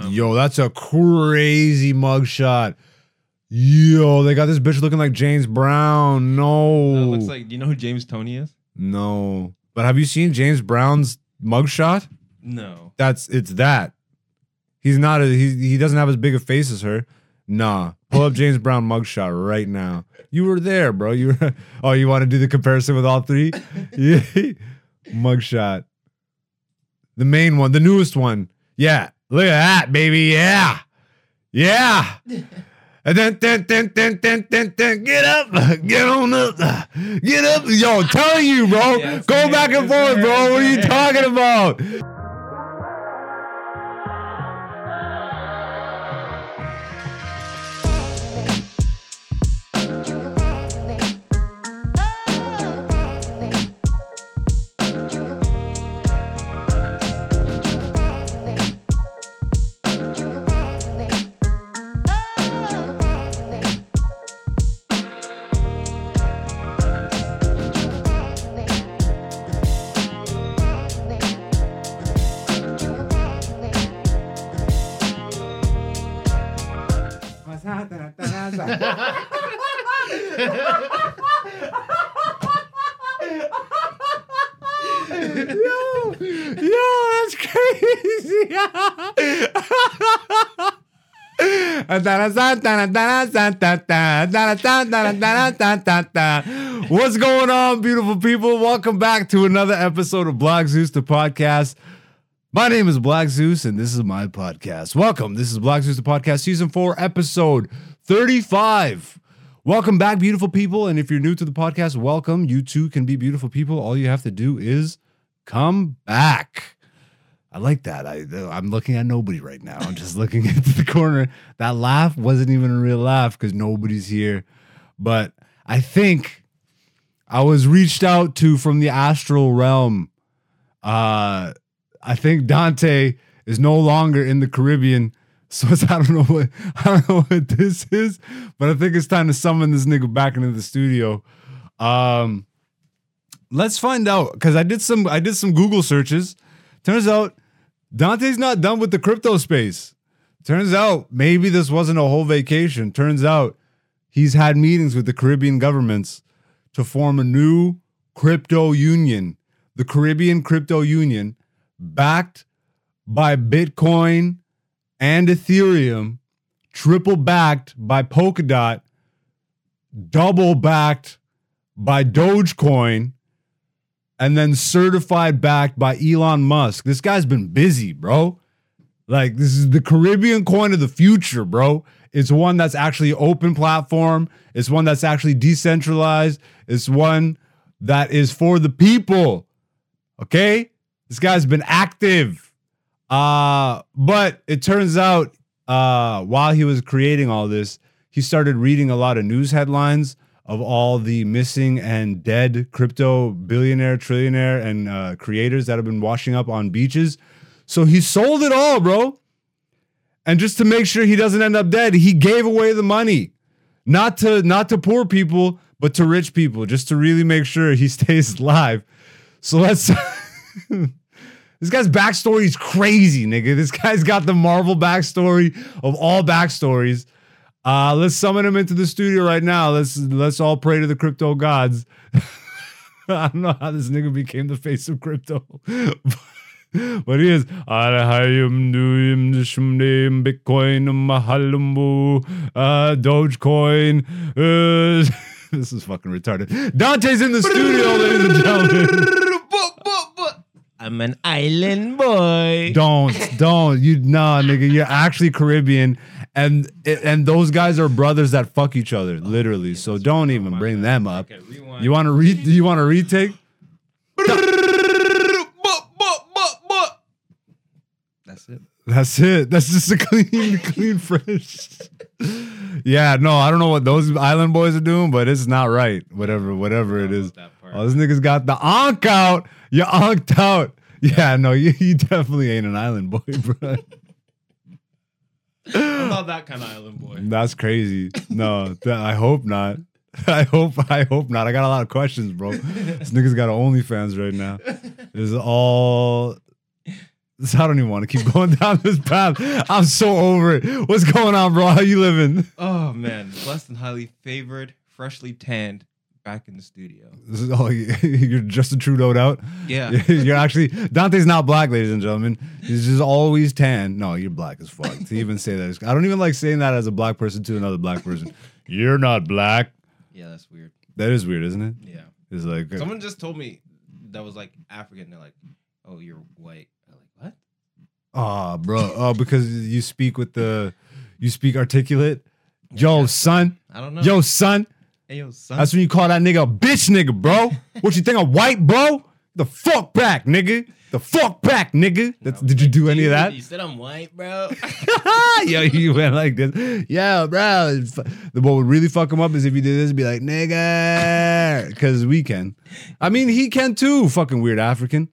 Um, Yo, that's a crazy mugshot. Yo, they got this bitch looking like James Brown. No. that looks like. Do you know who James Tony is? no. But have you seen James Brown's mugshot? No. That's it's that. He's not a he he doesn't have as big a face as her. Nah. Pull up James Brown mugshot right now. You were there, bro. You were Oh, you want to do the comparison with all three? yeah. Mugshot. The main one, the newest one. Yeah. Look at that, baby. Yeah. Yeah. And then, then, then, then, then, then, then, get up, get on up, get up. Yo, I'm telling you, bro. Yes, Go back and forth, bro. What are you talking about? What's going on, beautiful people? Welcome back to another episode of Black Zeus, the podcast. My name is Black Zeus, and this is my podcast. Welcome. This is Black Zeus, the podcast, season four, episode 35. Welcome back, beautiful people. And if you're new to the podcast, welcome. You too can be beautiful people. All you have to do is come back. I like that. I I'm looking at nobody right now. I'm just looking into the corner. That laugh wasn't even a real laugh because nobody's here. But I think I was reached out to from the astral realm. Uh I think Dante is no longer in the Caribbean. So I don't know what I don't know what this is, but I think it's time to summon this nigga back into the studio. Um let's find out because I did some I did some Google searches. Turns out Dante's not done with the crypto space. Turns out maybe this wasn't a whole vacation. Turns out he's had meetings with the Caribbean governments to form a new crypto union, the Caribbean Crypto Union, backed by Bitcoin and Ethereum, triple backed by Polkadot, double backed by Dogecoin, and then certified backed by Elon Musk. This guy's been busy, bro. Like this is the Caribbean coin of the future, bro. It's one that's actually open platform. It's one that's actually decentralized. It's one that is for the people. Okay? This guy's been active. Uh but it turns out uh while he was creating all this, he started reading a lot of news headlines of all the missing and dead crypto billionaire, trillionaire, and uh, creators that have been washing up on beaches. So he sold it all, bro. And just to make sure he doesn't end up dead, he gave away the money. Not to not to poor people, but to rich people, just to really make sure he stays alive. So let's This guy's backstory is crazy, nigga. This guy's got the Marvel backstory of all backstories. Uh, let's summon him into the studio right now. Let's let's all pray to the crypto gods. I don't know how this nigga became the face of crypto. but he is Arahayum Duyum Dishmdim Bitcoin Mahalumbu uh Dogecoin. Uh, this is fucking retarded. Dante's in the studio, ladies and gentlemen. I'm an island boy. Don't, don't. You nah, nigga. You're actually Caribbean, and and those guys are brothers that fuck each other, literally. So don't even bring them up. Okay. You want to re? You want to retake? That's it. That's it. That's just a clean, clean fresh. yeah, no, I don't know what those island boys are doing, but it's not right. Whatever, whatever it is. That part. Oh, this nigga's got the onk out. You onked out. Yeah, no, you, you definitely ain't an island boy, bro. I'm not that kind of island boy. That's crazy. No, th- I hope not. I hope I hope not. I got a lot of questions, bro. This nigga's got an OnlyFans right now. This is all I don't even want to keep going down this path. I'm so over it. What's going on, bro? How you living? Oh man, blessed and highly favored, freshly tanned, back in the studio. This is, oh, you're just Justin Trudeau out. Yeah. You're actually Dante's not black, ladies and gentlemen. He's just always tan. No, you're black as fuck. to even say that, is- I don't even like saying that as a black person to another black person. You're not black. Yeah, that's weird. That is weird, isn't it? Yeah. It's like Someone just told me that was like African. They're like, "Oh, you're white." I'm like, "What?" Ah, bro. Oh, because you speak with the, you speak articulate. Yo, son. I don't know. Yo, son. Hey, yo, son. That's when you call that nigga a bitch, nigga, bro. What you think I'm white, bro? The fuck back, nigga. The fuck back, nigga. That's, did you do any of that? You said I'm white, bro. Yo, you went like this. Yeah, bro. The what would really fuck him up is if you did this, and be like, nigga, because we can. I mean, he can too. Fucking weird African.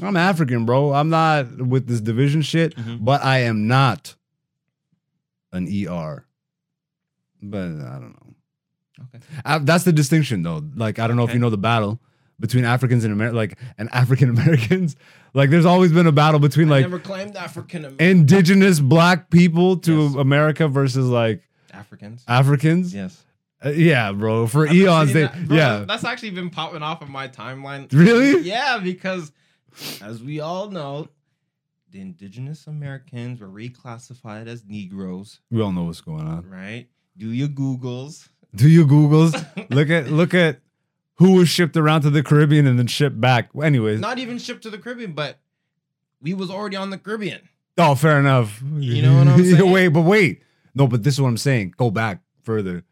I'm African, bro. I'm not with this division shit, Mhm. but I am not an ER. But I don't know. Uh, that's the distinction, though. Like, I don't know if Okay. you know the battle between Africans and Amer- like and African Americans. Like, there's always been a battle between like never claimed African American. indigenous black people to Yes. America versus like Africans. Africans. Yes. Uh, yeah, bro. For I've been eons, seeing they that- bro, yeah. That's actually been popping off of my timeline. Really? Yeah, because as we all know, the indigenous Americans were reclassified as Negroes, We all know what's going on. right? Do your Googles. Do you Googles? look at look at who was shipped around to the Caribbean and then shipped back. Anyways, Not even shipped to the Caribbean, but we was already on the Caribbean. oh, fair enough. You know what I'm saying? wait, but wait. No, but this is what I'm saying. Go back further.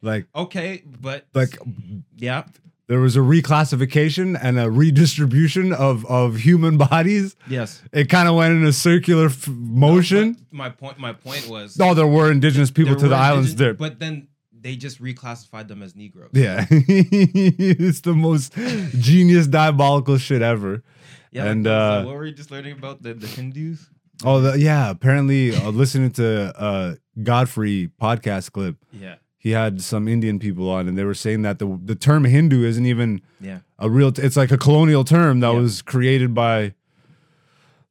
Like, Okay, but like yeah, there was a reclassification and a redistribution of of human bodies. yes. It kind of went in a circular f- motion. But my point, my point was No, there were indigenous people to the islands there. but then they just reclassified them as Negroes. Yeah, it's the most genius diabolical shit ever. yeah. And, uh, so what were you just learning about the, the Hindus? Oh, the, yeah. Apparently, uh, listening to uh, Godfrey podcast clip, Yeah, he had some Indian people on, and they were saying that the the term Hindu isn't even yeah, a real. T- it's like a colonial term that Yeah. was created by,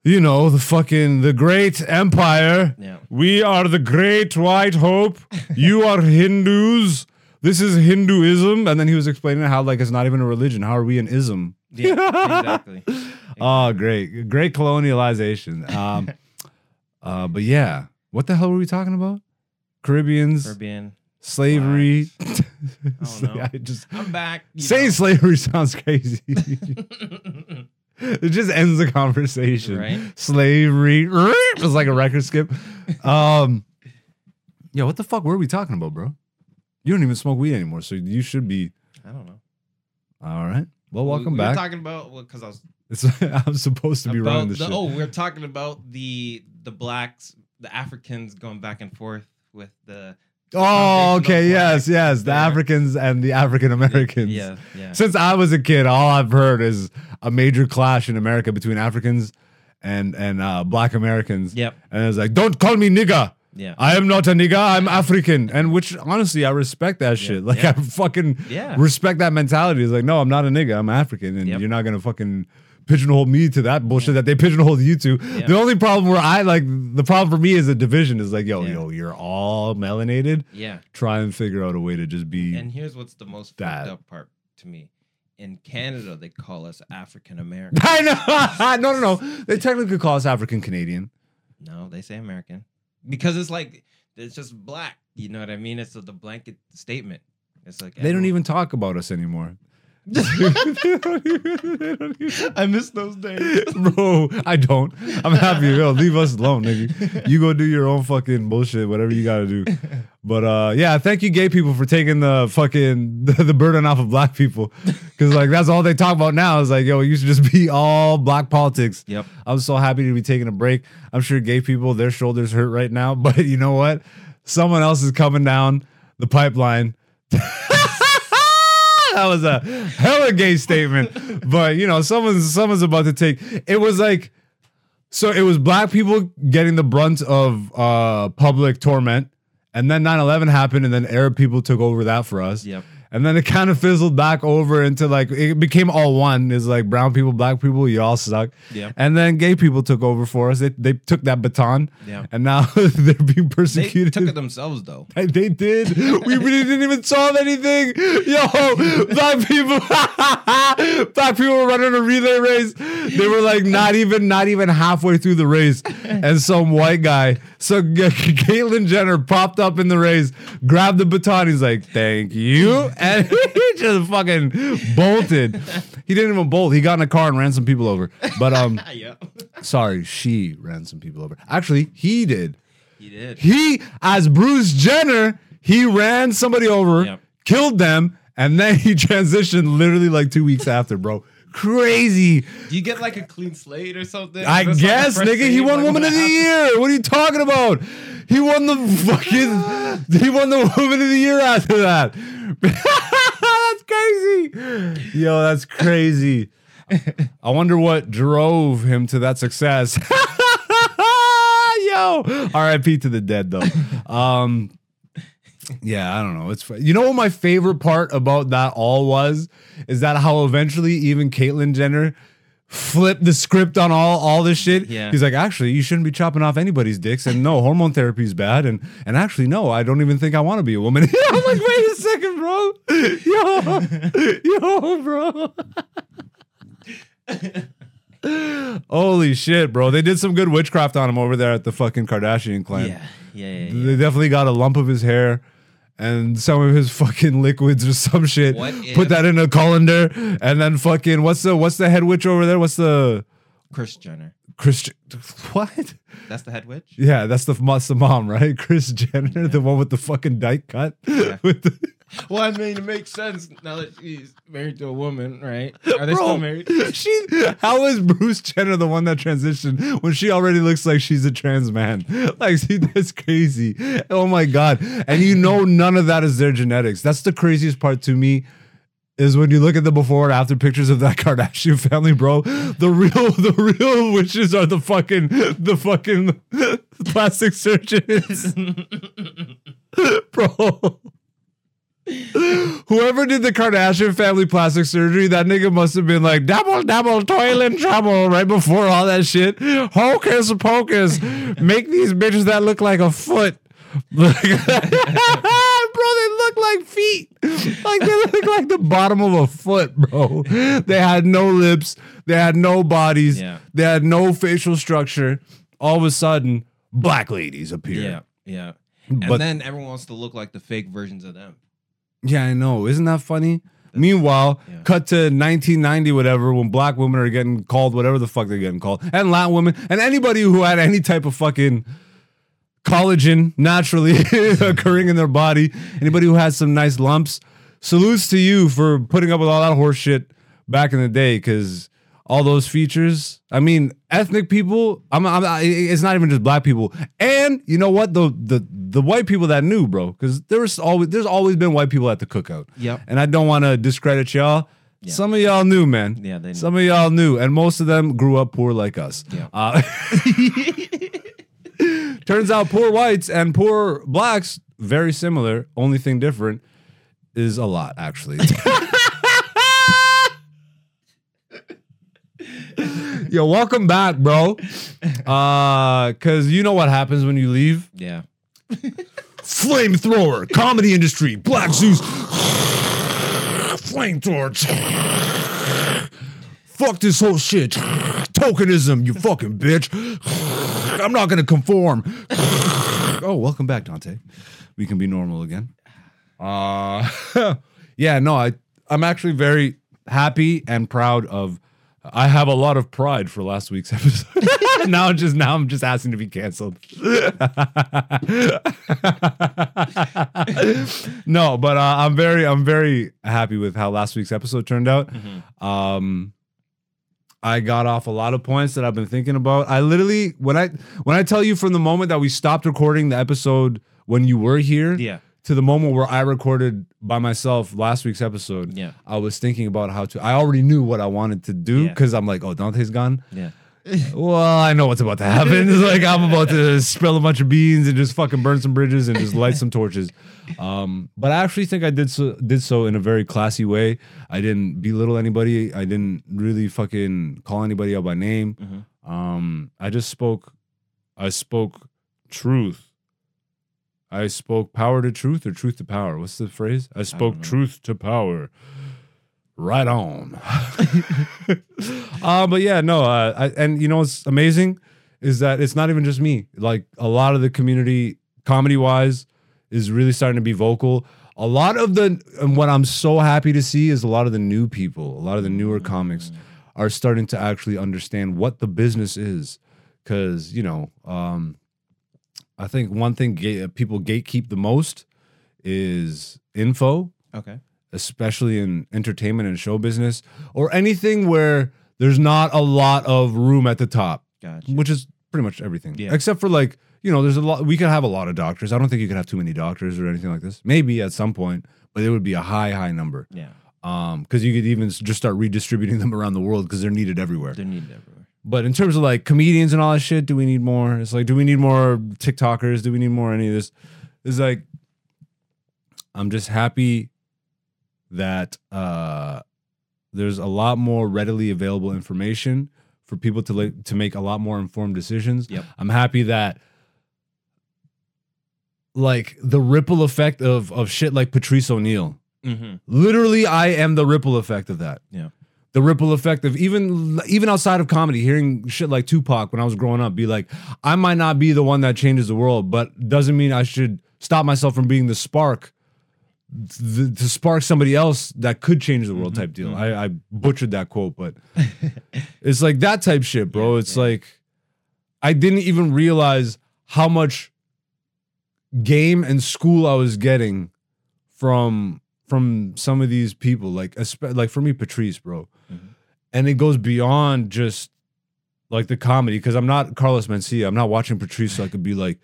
you know, the fucking the great empire. yeah. We are the great white hope. You are Hindus. This is Hinduism. And then he was explaining how like it's not even a religion. How are we an ism? Yeah, exactly. Oh, great, great colonialization. Um, uh, but yeah, what the hell were we talking about? Caribbeans, Caribbean. slavery. don't know. I just I'm back. saying know. slavery sounds crazy. It just ends the conversation. Right. Slavery. It's like a record skip. Um, yeah, what the fuck were we talking about, bro? You don't even smoke weed anymore, so you should be I don't know. all right. Well, We- welcome we back. Were talking about because I was It's, I'm supposed to be running the, the, shit. oh, we are talking about the the blacks, the Africans going back and forth with the. Oh, okay. Yes, yes. The there. Africans and the African Americans. Yeah, yeah. Since I was a kid, all I've heard is a major clash in America between Africans and and uh, Black Americans. Yep. And it's like, don't call me nigga. Yeah. I am not a nigga. I'm African. And which honestly, I respect that shit. Like Yeah. I fucking Yeah. respect that mentality. It's like, no, I'm not a nigga. I'm African, and Yep. you're not gonna fucking pigeonhole me to that bullshit that they pigeonholed you to. Yeah. The only problem where I like the problem for me is a division is like, yo, Yeah. yo, you're all melanated Yeah. try and figure out a way to just be And here's what's the most That. fucked up part to me. In Canada, they call us African American. I know no no no they technically call us African Canadian no, they say American because it's like it's just black. You know what I mean? It's the blanket statement. It's like they don't even talk about us anymore They don't even- they don't even- I miss those days. bro I don't I'm happy yo leave us alone nigga you go do your own fucking bullshit whatever you gotta do but uh yeah thank you gay people for taking the fucking the, the burden off of black people because like that's all they talk about now is like yo it used to just be all black politics Yep. I'm so happy to be taking a break. I'm sure gay people, their shoulders hurt right now, but you know what? Someone else is coming down the pipeline. that was a hella gay statement, but you know, someone's someone's about to take. It was like, so it was black people getting the brunt of uh public torment, and then 9/11 happened, and then Arab people took over that for us. Yep. And then it kind of fizzled back over into like it became all one. It's like brown people, black people, you all suck. Yeah. And then gay people took over for us. They, they took that baton. Yeah. And now they're being persecuted. They took it themselves though. They they did. We really didn't even solve anything. Yo, black people, black people were running a relay race. They were like not even not even halfway through the race, and some white guy, so G- Caitlyn Jenner popped up in the race, grabbed the baton. He's like, "Thank you," and he just fucking bolted. He didn't even bolt. He got in a car and ran some people over. But um, yeah. sorry, she ran some people over. Actually, he did. He did. He, as Bruce Jenner, he ran somebody over, Yep. killed them, and then he transitioned literally like two weeks after, bro. Crazy. Do you get like a clean slate or something? I That's guess, first nigga, he won like, Woman of the? Year. What are you talking about? He won the fucking, he won the Woman of the Year after that. that's crazy. Yo, that's crazy. I wonder what drove him to that success. Yo, R.I.P. to the dead though. Um, yeah, I don't know. It's you know what my favorite part about that all was is that how eventually even Caitlyn Jenner flipped the script on all all this shit. Yeah. He's like, actually, you shouldn't be chopping off anybody's dicks, and no, hormone therapy is bad, and and actually, no, I don't even think I want to be a woman. I'm like, wait a second, bro. Yo, yo, bro. Holy shit, bro. They did some good witchcraft on him over there at the fucking Kardashian clan. Yeah. Yeah. Yeah. yeah. They definitely got a lump of his hair and some of his fucking liquids or some shit. Put that in a colander and then fucking what's the what's the head witch over there? What's the Kris Jenner. Christian what? That's the head witch. Yeah, that's the that's the mom, right? Kris Jenner, the one with the fucking dyke cut. With the- Well, I mean, it makes sense now that she's married to a woman, right? Are they Bro, still married? She how is Bruce Jenner the one that transitioned when she already looks like she's a trans man? Like see, that's crazy. Oh my god. And you know none of that is their genetics. That's the craziest part to me. Is when you look at the before and after pictures of that Kardashian family, bro. The real, the real witches are the fucking, the fucking plastic surgeons, bro. Whoever did the Kardashian family plastic surgery, that nigga must have been like double, double, toil in trouble right before all that shit. Hocus pocus, make these bitches that look like a foot. bro, they look like feet. Like they look like the bottom of a foot, bro. They had no lips, they had no bodies, Yeah. they had no facial structure. All of a sudden, black ladies appear. Yeah. Yeah. And But- then everyone wants to look like the fake versions of them. Yeah, I know. Isn't that funny? Meanwhile, Yeah. cut to 1990, whatever, when black women are getting called whatever the fuck they're getting called, and Latin women, and anybody who had any type of fucking collagen naturally occurring in their body, anybody who has some nice lumps, salutes to you for putting up with all that horse shit back in the day, because all those features. I mean, ethnic people. I'm, I'm. It's not even just black people. And you know what? The the the white people that knew, bro, because there was always there's always been white people at the cookout. Yep. And I don't want to discredit y'all. Yeah. Some of y'all knew, man. Yeah, they knew. Some of y'all knew, and most of them grew up poor like us. Yeah. Uh, turns out poor whites and poor blacks very similar. Only thing different is a lot, actually. Yo, welcome back, bro. Uh, cause you know what happens when you leave. Yeah. Flamethrower, comedy industry, Black Zeus, flamethrower. Fuck this whole shit. Tokenism, you fucking bitch. I'm not gonna conform. Oh, welcome back, Dante. We can be normal again. Uh yeah, no, I I'm actually very happy and proud of I have a lot of pride for last week's episode. now I'm just now I'm just asking to be canceled. no, but uh, I'm very I'm very happy with how last week's episode turned out. Um I got off a lot of points that I've been thinking about. I literally when I when I tell you from the moment that we stopped recording the episode when you were here Yeah. To the moment where I recorded by myself last week's episode, Yeah. I was thinking about how to. I already knew what I wanted to do Yeah. because I'm like, oh, Dante's gone. Yeah. well, I know what's about to happen. It's like I'm about to spill a bunch of beans and just fucking burn some bridges and just light some torches. Um, but I actually think I did so did so in a very classy way. I didn't belittle anybody. I didn't really fucking call anybody out by name. Mhm. Um, I just spoke. I spoke truth. I spoke power to truth or truth to power. What's the phrase? I spoke know. truth to power. Right on. uh, but yeah, no. Uh, I, and you know what's amazing is that it's not even just me. Like a lot of the community, comedy wise, is really starting to be vocal. A lot of the and what I'm so happy to see is a lot of the new people, a lot of the newer comics are starting to actually understand what the business is. Cause you know, um, I think one thing ga- people gatekeep the most is info Okay. especially in entertainment and show business or anything where there's not a lot of room at the top, Gotcha. which is pretty much everything. Yeah. Except for like, you know, there's a lot we could have a lot of doctors. I don't think you could have too many doctors or anything like this. Maybe at some point, but it would be a high high number. Yeah. Um cuz you could even s- just start redistributing them around the world cuz they're needed everywhere. They're needed everywhere. But in terms of like comedians and all that shit, do we need more? It's like, do we need more TikTokers? Do we need more any of this? It's like, I'm just happy that uh, there's a lot more readily available information for people to like to make a lot more informed decisions. Yep. I'm happy that like the ripple effect of of shit like Patrice O'Neal. Mm-hmm. Literally, I am the ripple effect of that. Yeah. The ripple effect of even even outside of comedy, hearing shit like Tupac when I was growing up, be like, I might not be the one that changes the world, but doesn't mean I should stop myself from being the spark th- to spark somebody else that could change the world Mhm, type deal. mhm. I, I butchered that quote, but it's like that type shit, bro. Yeah, it's yeah. like I didn't even realize how much game and school I was getting from from some of these people. Like like for me, Patrice, bro. Mhm. And it goes beyond just like the comedy because I'm not Carlos Mencia. I'm not watching Patrice so I could be like,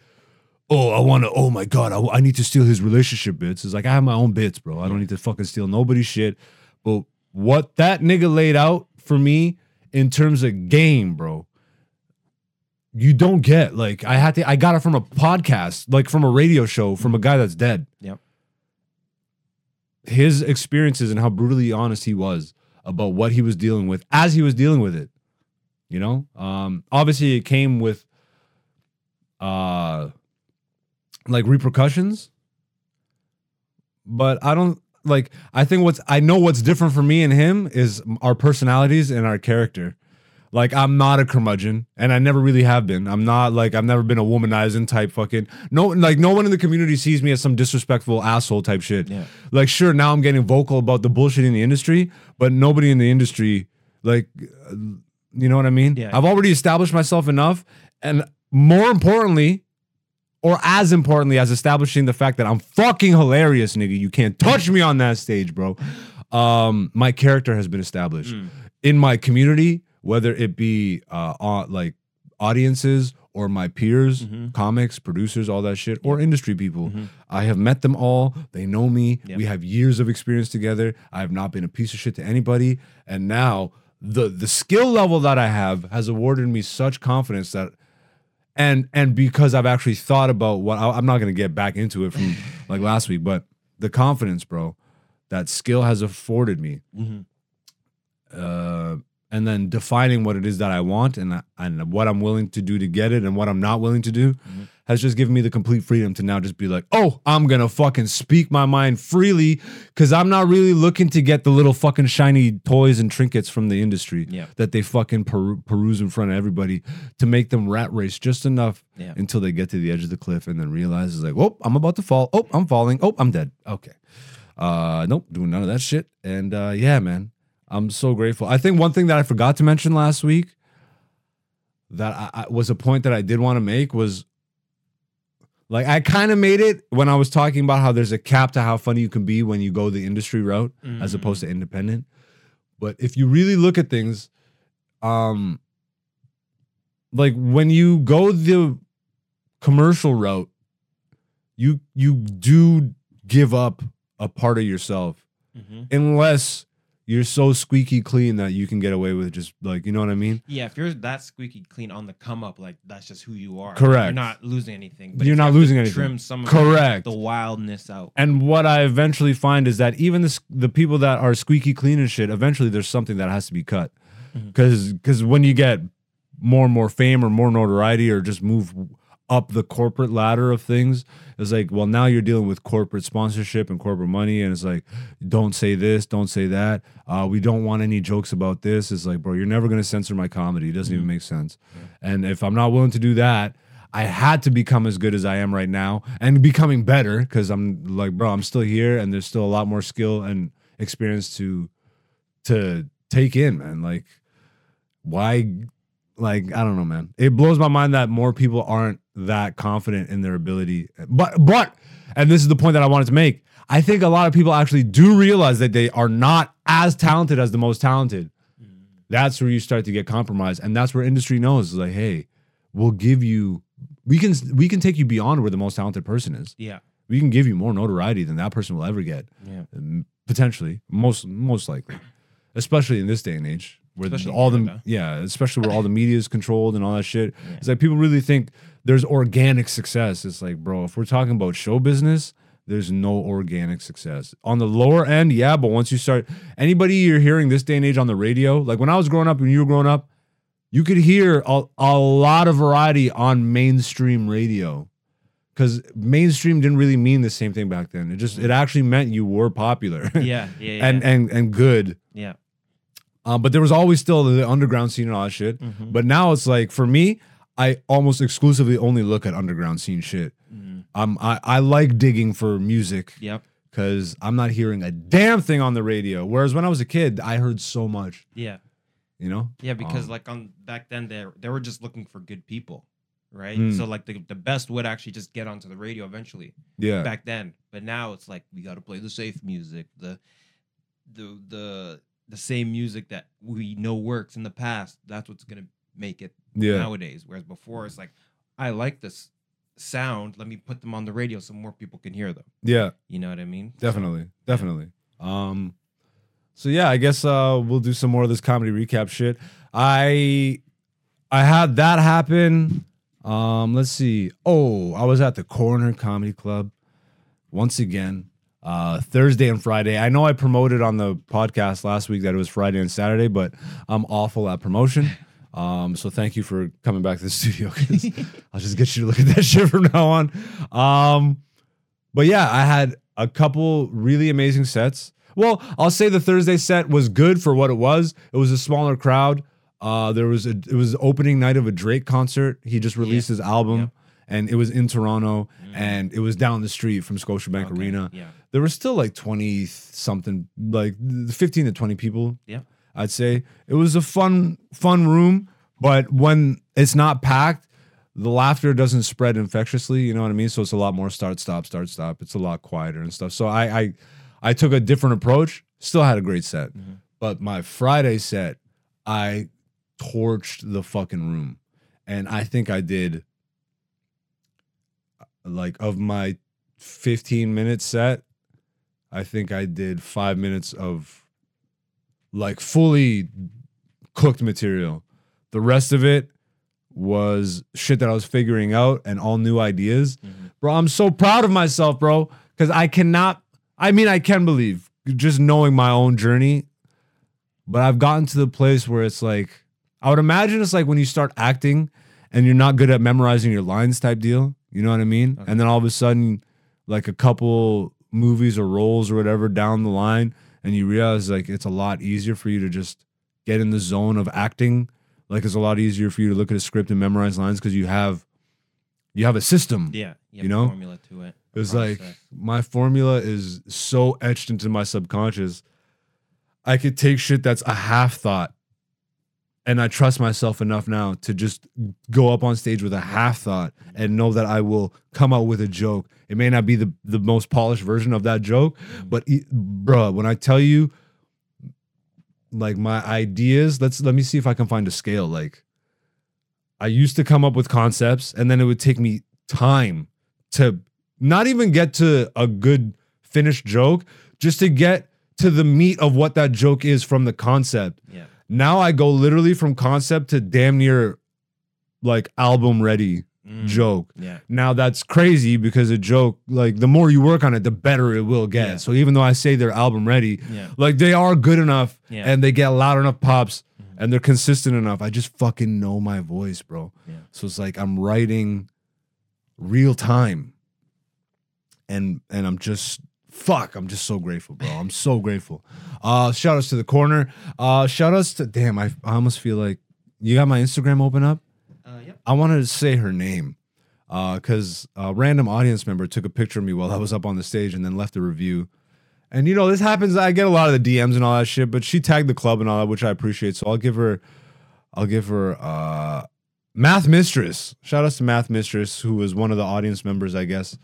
oh, I want to. Oh my god, I, I need to steal his relationship bits. It's like I have my own bits, bro. I don't need to fucking steal nobody's shit. But what that nigga laid out for me in terms of game, bro, you don't get. Like I had to. I got it from a podcast, like from a radio show, from a guy that's dead. Yep. His experiences and how brutally honest he was about what he was dealing with as he was dealing with it. You know, um, obviously it came with uh like repercussions but i don't like i think what's i know what's different for me and him is our personalities and our character like i'm not a curmudgeon and i never really have been i'm not like i've never been a womanizing type fucking no like no one in the community sees me as some disrespectful asshole type shit Yeah. like sure now i'm getting vocal about the bullshit in the industry but nobody in the industry like uh, you know what i mean Yeah. i've already established myself enough and more importantly or as importantly as establishing the fact that i'm fucking hilarious nigga you can't touch me on that stage bro um my character has been established Mm. in my community whether it be uh on, like audiences or my peers Mhm. comics producers all that shit or industry people Mhm. I have met them all. They know me. Yep. We have years of experience together. I have not been a piece of shit to anybody. And now the the skill level that I have has awarded me such confidence that and and because I've actually thought about what I, I'm not gonna get back into it from like last week, but the confidence, bro, that skill has afforded me. Mhm. Uh and then defining what it is that I want and and what I'm willing to do to get it and what I'm not willing to do Mhm. has just given me the complete freedom to now just be like, oh, I'm gonna fucking speak my mind freely because I'm not really looking to get the little fucking shiny toys and trinkets from the industry Yeah. that they fucking peru- peruse in front of everybody to make them rat race just enough Yeah. until they get to the edge of the cliff and then realize it's like, oh, I'm about to fall. Oh, I'm falling. Oh, I'm dead. Okay. Uh, nope, doing none of that shit. And uh, yeah, man, I'm so grateful. I think one thing that I forgot to mention last week that I, I was a point that I did want to make was like I kind of made it when I was talking about how there's a cap to how funny you can be when you go the industry route as opposed to independent. But if you really look at things, um, like when you go the commercial route, you you do give up a part of yourself Mhm. unless you're so squeaky clean that you can get away with just like you know what I mean. Yeah, if you're that squeaky clean on the come up, like that's just who you are. Correct. You're not losing anything. But You're not you losing anything. Trim some of Correct. the wildness out. And what I eventually find is that even the, the people that are squeaky clean and shit, eventually there's something that has to be cut. Mm-hmm. Because because when you get more and more fame or more notoriety or just move up the corporate ladder of things, it's like, well, now you're dealing with corporate sponsorship and corporate money. And it's like, don't say this, don't say that. Uh, we don't want any jokes about this. It's like, bro, you're never going to censor my comedy. It doesn't even make sense. And if I'm not willing to do that, I had to become as good as I am right now and becoming better because I'm like, bro, I'm still here and there's still a lot more skill and experience to to take in, man. Like, why like I don't know, man. It blows my mind that more people aren't that confident in their ability. But but and this is the point that I wanted to make. I think a lot of people actually do realize that they are not as talented as the most talented. Mm. That's where you start to get compromised, and that's where industry knows like, hey, we'll give you, we can we can take you beyond where the most talented person is. Yeah. We can give you more notoriety than that person will ever get, Yeah. potentially, most most likely, especially in this day and age where Especially all the yeah, especially where all the media is controlled and all that shit. Yeah. It's like people really think there's organic success. It's like, bro, if we're talking about show business, there's no organic success. On the lower end, yeah, but once you start anybody you're hearing this day and age on the radio, like when I was growing up and you were growing up, you could hear a, a lot of variety on mainstream radio. Cause mainstream didn't really mean the same thing back then. It just it mm. actually meant you were popular Yeah. Yeah. yeah and and and good. yeah. Um, but there was always still the underground scene and all that shit. Mhm. But now it's like for me, I almost exclusively only look at underground scene shit. Mhm. Um, I, I like digging for music Yep. because I'm not hearing a damn thing on the radio. Whereas when I was a kid, I heard so much. Yeah. You know? Yeah, because Um, like on back then they they were just looking for good people, right? Mm. So like the the best would actually just get onto the radio eventually Yeah. back then. But now it's like we got to play the safe music, the the the the same music that we know works in the past. That's what's gonna make it Yeah. nowadays. Whereas before it's like I like this sound. Let me put them on the radio so more people can hear them. Yeah. You know what I mean? So- Definitely. Definitely. Um so yeah, I guess uh we'll do some more of this comedy recap shit. I I had that happen. Um let's see. Oh, I was at the Corner Comedy Club once again. Uh Thursday and Friday. I know I promoted on the podcast last week that it was Friday and Saturday, but I'm awful at promotion. Um so thank you for coming back to the studio 'cause I'll just get you to look at that shit from now on. Um but yeah, I had a couple really amazing sets. Well, I'll say the Thursday set was good for what it was. It was a smaller crowd. Uh, there was a it was opening night of a Drake concert. He just released his album, Yep. and it was in Toronto, Mm. and it was down the street from Scotiabank Okay, Arena. Yeah. There was still like twenty something, like fifteen to twenty people. Yeah. I'd say it was a fun fun room, but when it's not packed, the laughter doesn't spread infectiously. You know what I mean? So it's a lot more start stop start stop. It's a lot quieter and stuff. So I I I took a different approach. Still had a great set, Mhm. but my Friday set, I torched the fucking room, and I think I did like of my 15 minute set, I think I did five minutes of like fully cooked material. The rest of it was shit that I was figuring out and all new ideas. Mhm. Bro, I'm so proud of myself, bro, because I cannot, I mean, I can believe just knowing my own journey, but I've gotten to the place where it's like, I would imagine it's like when you start acting and you're not good at memorizing your lines type deal. You know what I mean? Okay. And then all of a sudden, like a couple movies or roles or whatever down the line, and you realize like it's a lot easier for you to just get in the zone of acting. Like it's a lot easier for you to look at a script and memorize lines because you have you have a system. Yeah. You, You a know? formula to it. It's like my formula is so etched into my subconscious. I could take shit that's a half thought, and I trust myself enough now to just go up on stage with a half thought and know that I will come out with a joke. It may not be the the most polished version of that joke, mm. but e- bruh, when I tell you, like my ideas, let's let me see if I can find a scale. Like, I used to come up with concepts, and then it would take me time to not even get to a good finished joke, just to get to the meat of what that joke is from the concept. Yeah. Now I go literally from concept to damn near like album ready Mm. joke. Yeah. Now that's crazy because a joke, like the more you work on it, the better it will get. Yeah. So even though I say they're album ready, Yeah. like they are good enough Yeah. and they get loud enough pops Mhm. and they're consistent enough. I just fucking know my voice, bro. Yeah. So it's like I'm writing real time. And and I'm just fuck, I'm just so grateful, bro. I'm so grateful. Uh shout outs to the corner. Uh shout outs to damn, I, I almost feel like you got my Instagram open up? Uh, yep. I wanted to say her name because a random audience member took a picture of me while I was up on the stage and then left a review. And you know, this happens. I get a lot of the DMs and all that shit, but she tagged the club and all that, which I appreciate. So I'll give her, I'll give her uh, Math Mistress. Shout outs to Math Mistress, who was one of the audience members, I guess,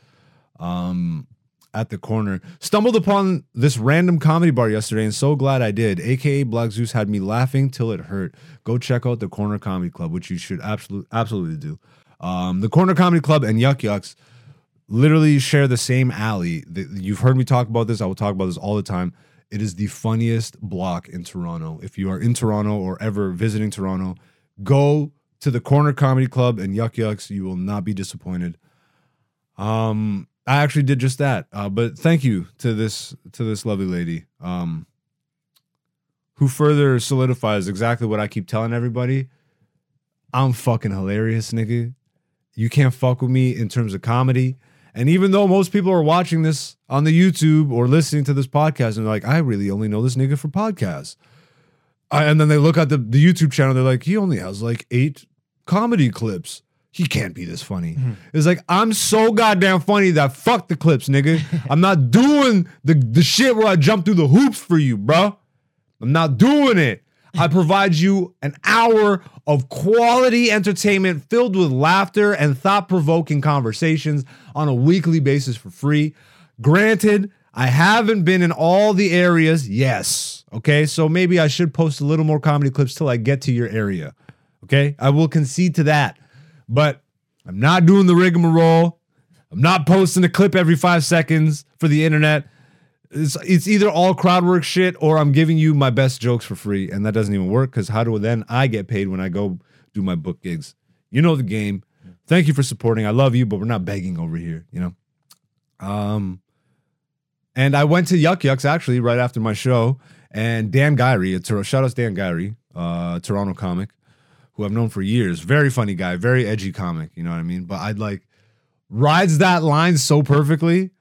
um, at the corner. Stumbled upon this random comedy bar yesterday and so glad I did. AKA Black Zeus had me laughing till it hurt. Go check out the Corner Comedy Club, which you should absolutely absolutely do. Um, the Corner Comedy Club and Yuk Yuk's literally share the same alley. You've heard me talk about this. I will talk about this all the time. It is the funniest block in Toronto. If you are in Toronto or ever visiting Toronto, go to the Corner Comedy Club and Yuk Yuk's. You will not be disappointed. Um, I actually did just that. Uh, but thank you to this to this lovely lady. Um, who further solidifies exactly what I keep telling everybody. I'm fucking hilarious, nigga. You can't fuck with me in terms of comedy. And even though most people are watching this on the YouTube or listening to this podcast and they're like, I really only know this nigga for podcasts. I, and then they look at the, the YouTube channel, they're like, he only has like eight comedy clips. He can't be this funny. Mm-hmm. It's like, I'm so goddamn funny that fuck the clips, nigga. I'm not doing the, the shit where I jump through the hoops for you, bro. I'm not doing it. I provide you an hour of quality entertainment filled with laughter and thought provoking conversations on a weekly basis for free. Granted, I haven't been in all the areas. Yes. Okay. So maybe I should post a little more comedy clips till I get to your area. Okay. I will concede to that. But I'm not doing the rigmarole. I'm not posting a clip every five seconds for the internet it's, it's either all crowd work shit or I'm giving you my best jokes for free, and that doesn't even work because how do then I get paid when I go do my book gigs? You know the game. Thank you for supporting. I love you, but we're not begging over here, you know. Um, and I went to Yuk Yuk's actually right after my show, and Dan Gyrie, shout out to Dan Gyrie, uh, Toronto comic, who I've known for years. Very funny guy, very edgy comic. You know what I mean? But I'd like rides that line so perfectly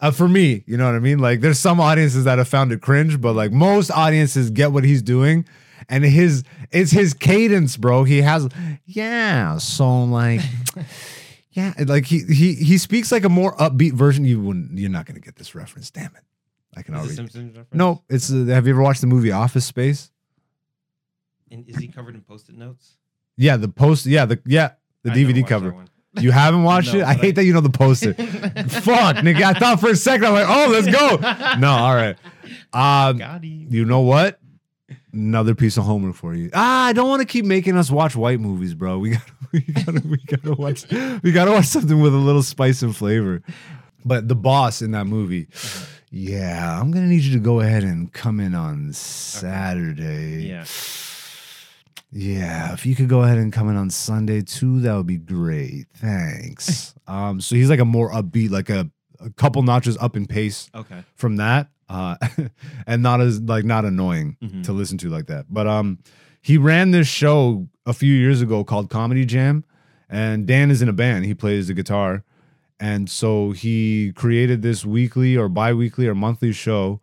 uh, for me, you know what I mean? Like, there's some audiences that have found it cringe, but like most audiences get what he's doing, and his it's his cadence, bro. He has, yeah. So like, yeah, like he he he speaks like a more upbeat version. You wouldn't, you're not gonna get this reference. Damn it! I can already. No, it's. Uh, have you ever watched the movie Office Space? And is he covered in post-it notes? Yeah, the post. Yeah, the yeah the I DVD cover. You haven't watched No, it? I but hate I- that you know the poster. Fuck, nigga. I thought for a second I'm like, oh, let's go. No, all right. Um, Got him. you know what? Another piece of homework for you. Ah, I don't want to keep making us watch white movies, bro. We got we gotta we gotta watch we gotta watch something with a little spice and flavor. But the boss in that movie, yeah, I'm gonna need you to go ahead and come in on Saturday. Yeah. Yeah, if you could go ahead and come in on Sunday too, that would be great. Thanks. um, so he's like a more upbeat, like a, a couple notches up in pace Okay. from that, uh, and not as like not annoying Mhm. to listen to like that. But um, he ran this show a few years ago called Comedy Jam, and Dan is in a band. He plays the guitar, and so he created this weekly or bi-weekly or monthly show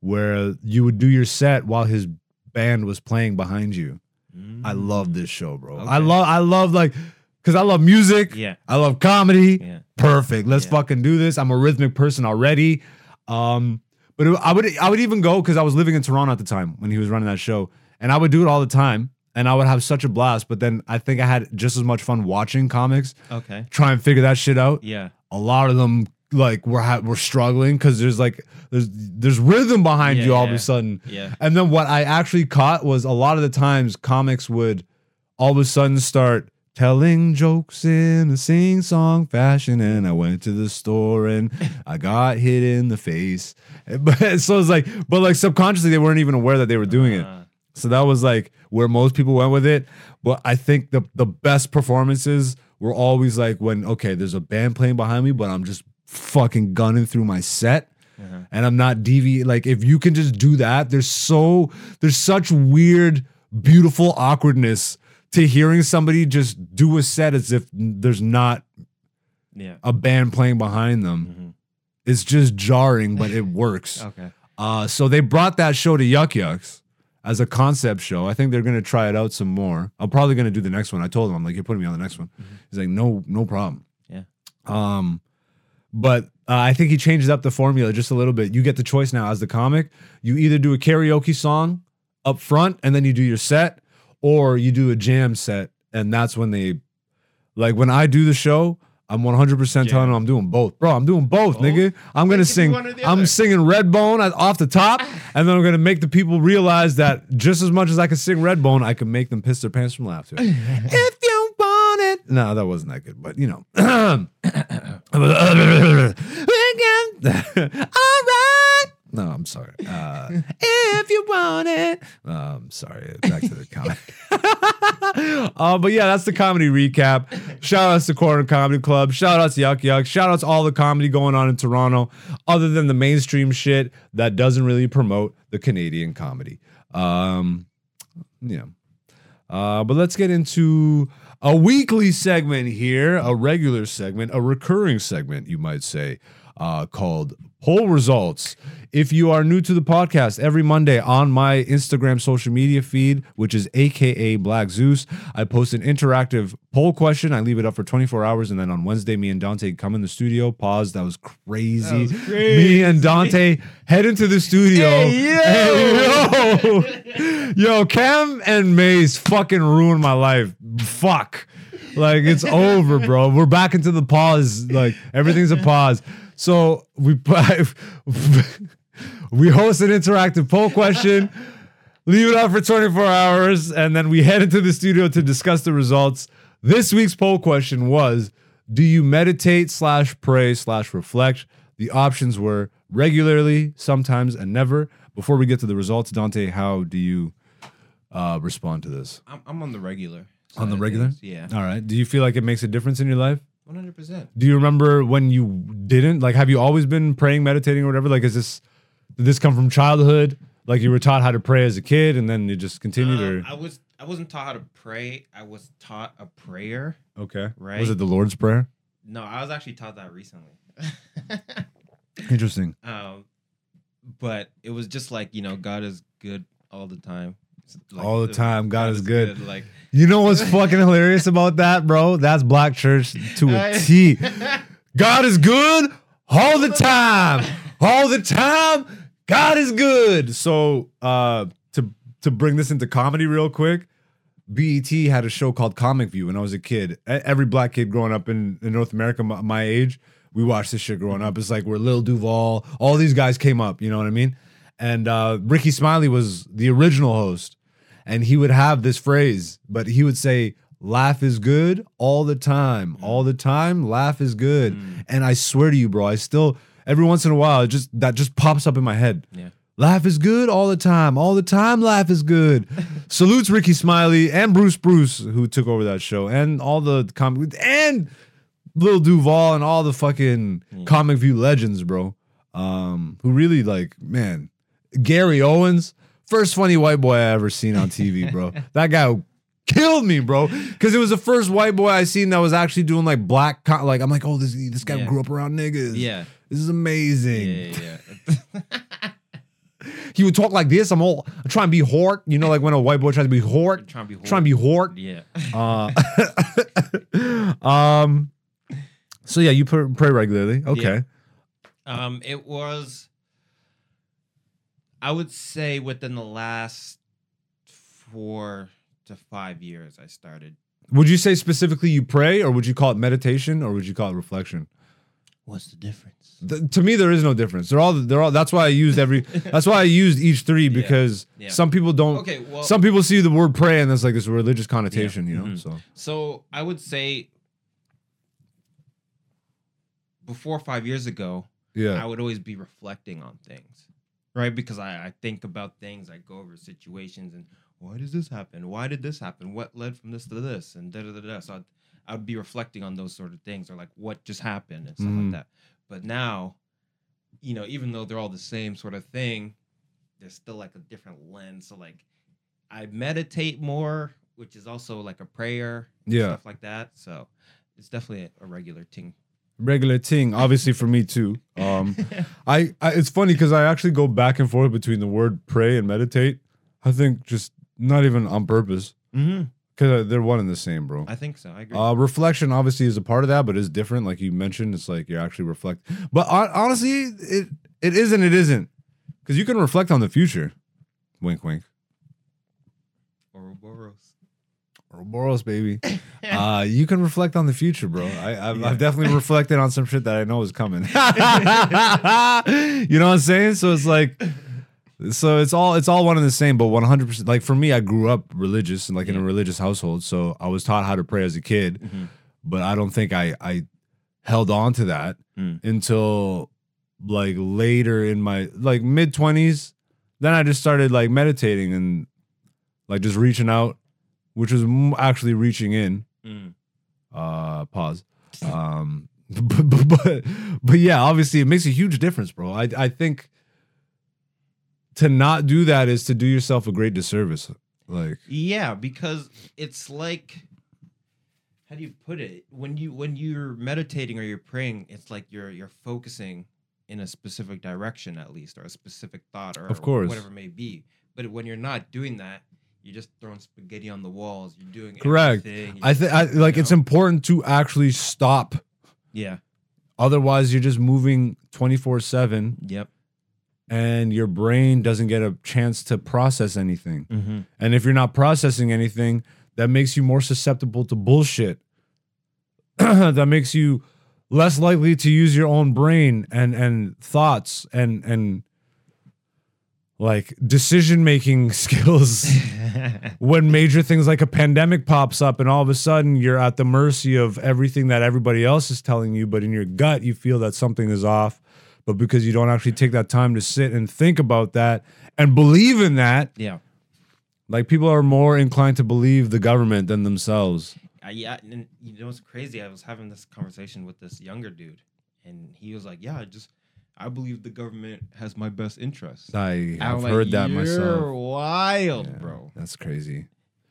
where you would do your set while his band was playing behind you. I love this show, bro. I love I love like cuz I love music. Yeah. I love comedy. Yeah. Perfect. Let's Yeah. fucking do this. I'm a rhythmic person already. Um but it- I would I would even go cuz I was living in Toronto at the time when he was running that show and I would do it all the time and I would have such a blast, but then I think I had just as much fun watching comics, Okay. try and figure that shit out Yeah. a lot of them like we're ha- we're struggling because there's like there's there's rhythm behind Yeah, you all of a sudden. Yeah. And then what I actually caught was a lot of the times comics would all of a sudden start telling jokes in a sing song fashion. And I went to the store and I got hit in the face. But so it's like, but like subconsciously, they weren't even aware that they were doing it. Uh, So that was like where most people went with it. But I think the the best performances were always like when okay, there's a band playing behind me, but I'm just fucking gunning through my set uh-huh. and I'm not deviating. Like if you can just do that, there's so there's such weird, beautiful awkwardness to hearing somebody just do a set as if there's not Yeah. a band playing behind them. Mhm. It's just jarring, but it works. Okay. Uh, so they brought that show to Yuk Yuk's as a concept show. I think they're gonna try it out some more. I'm probably gonna do the next one. I told him I'm like, you're putting me on the next one. He's like, no, no problem. Yeah. Um, but uh, I think he changes up the formula just a little bit. You get the choice now as the comic. You either do a karaoke song up front and then you do your set, or you do a jam set, and that's when they like when I do the show. I'm 100% telling them I'm doing both, bro. I'm doing both, Both? nigga. I'm if you sing. one or the I'm singing Redbone off the top, and then I'm gonna make the people realize that just as much as I can sing Redbone, I can make them piss their pants from laughter. if you want it, no, that wasn't that good, but you know. All right. No, I'm sorry. Uh, if you want it. I'm um, sorry. Back to the comedy. uh, but yeah, that's the comedy recap. Shout outs to Corner Comedy Club. Shout outs to Yuk Yuk. Shout outs to all the comedy going on in Toronto, other than the mainstream shit that doesn't really promote the Canadian comedy. Um, yeah. Uh, but let's get into a weekly segment here, a regular segment, a recurring segment, you might say, uh, called Poll Results. If you are new to the podcast, every Monday on my Instagram social media feed, which is AKA Black Zeus, I post an interactive poll question. I leave it up for 24 hours. And then on Wednesday, me and Dante come in the studio. Pause. That was crazy. That was Me and Dante head into the studio. Hey, yo! Hey, yo! Yo, Cam and Maze fucking ruined my life. Fuck. Like it's over, bro. We're back into the pause. Like everything's a pause. So we we host an interactive poll question, leave it up for 24 hours, and then we head into the studio to discuss the results. This week's poll question was: Do you meditate slash pray slash reflect? The options were regularly, sometimes, and never. Before we get to the results, Dante, how do you uh, respond to this? I'm, I'm on the regular. On the regular? things. Yeah. All right. Do you feel like it makes a difference in your life? 100%. Do you remember when you didn't? Like, have you always been praying, meditating, or whatever? Like, is this did this come from childhood? Like, you were taught how to pray as a kid, and then you just continued, Um, or I was I wasn't taught how to pray. I was taught a prayer. okay, right. Was it the Lord's prayer? No, I was actually taught that recently. Interesting. um, but it was just like you know, God is good all the time. Like- All the time, God is good. Like You know what's fucking hilarious about that, bro? That's Black Church to a T. God is good all the time. All the time. God is good. So uh to to bring this into comedy real quick, BET had a show called Comic View when I was a kid. Every black kid growing up in, in North America my, my age, we watched this shit growing up. It's like where Lil Duval, all these guys came up, you know what I mean? And uh Rickey Smiley was the original host and he would have this phrase, but he would say, "Laugh is good all the time, all the time. Laugh is good." Mm. And I swear to you, bro, I still every once in a while, it just that just pops up in my head. Yeah. Laugh is good all the time, all the time. Laugh is good. Salutes Rickey Smiley and Bruce Bruce who took over that show, and all the comic and Lil Duval and all the fucking Mm. comic view legends, bro. Um, who really like, man, Gary Owens, first funny white boy I ever seen on TV, bro. that guy killed me, bro, because it was the first white boy I seen that was actually doing like black, co- like I'm like, oh, this this guy Yeah. grew up around niggas. yeah, this is amazing. yeah. yeah. He would talk like this. I'm all I'm trying to be hort, you know, like when a white boy tries to be hort, trying to be trying to be hort. yeah. Uh, um. So yeah, you pray regularly. Okay. Um, it was, I would say, within the last four to five years, I started. Would you say specifically you pray, or would you call it meditation, or would you call it reflection? What's the difference? Th- to me, there is no difference. They're all they're all. That's why I used every. that's why I used each three because yeah. some people don't. Okay, well, some people see the word pray and there's like this religious connotation, you know. mhm. So So I would say before five years ago, yeah, I would always be reflecting on things, right? Because I, I think about things, I go over situations, and why does this happen? Why did this happen? What led from this to this? And da da da da. So I'd, I would be reflecting on those sort of things, or like what just happened and stuff Mhm. like that. But now, you know, even though they're all the same sort of thing, there's still like a different lens. So like, I meditate more, which is also like a prayer, Yeah. stuff like that. So it's definitely a regular thing. Regular thing. Obviously for me too. Um, I, I it's funny because I actually go back and forth between the word pray and meditate. I think just not even on purpose mm-hmm. because they're one and the same, bro. I think so. I agree. Uh, reflection obviously is a part of that, but it's different. Like you mentioned, it's like you're actually reflect. But hon- honestly, it it isn't. It isn't because you can reflect on the future. Wink, wink. Ouroboros, baby. Uh, you can reflect on the future, bro. I, I've, Yeah. I've definitely reflected on some shit that I know is coming. you know what I'm saying? So it's like, so it's all it's all one and the same, but 100. percent Like for me, I grew up religious and like in a religious household, so I was taught how to pray as a kid. Mhm. But I don't think I I held on to that Mm. until like later in my like mid 20s. Then I just started like meditating and like just reaching out, which was actually reaching in Mm. uh pause um but, but but but yeah obviously it makes a huge difference bro i i think to not do that is to do yourself a great disservice like Yeah, because it's like how do you put it? When you when you're meditating or you're praying, it's like you're you're focusing in a specific direction at least or a specific thought or Of course. whatever it may be. But when you're not doing that, you're just throwing spaghetti on the walls. You're doing Correct. everything, you i think i like you it's important to actually stop Yeah. otherwise you're just moving 24 7 Yep. and your brain doesn't get a chance to process anything Mm-hmm. And if you're not processing anything, that makes you more susceptible to bullshit. that makes you less likely to use your own brain and and thoughts and and like decision making skills when major things like a pandemic pops up and all of a sudden you're at the mercy of everything that everybody else is telling you but in your gut you feel that something is off but because you don't actually take that time to sit and think about that and believe in that yeah. like people are more inclined to believe the government than themselves. Uh, yeah, and you know what's crazy? I was having this conversation with this younger dude, and he was like, "Yeah, I just I believe the government has my best interest." I have like, heard that You're myself. wild, Yeah, bro. That's crazy.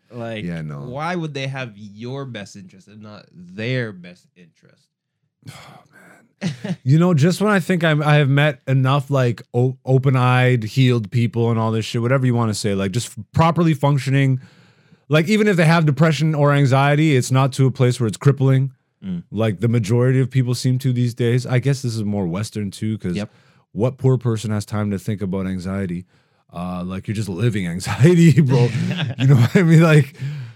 Like, Yeah, no. why would they have your best interest and not their best interest? Oh man, you know, just when I think I'm, I have met enough like o- open-eyed, healed people and all this shit, whatever you want to say, like just properly functioning. Like even if they have depression or anxiety, it's not to a place where it's crippling. Mm. Like the majority of people seem to these days. I guess this is more Western too, because Yep. what poor person has time to think about anxiety? Uh, like you're just living anxiety, bro. you know what I mean? Like,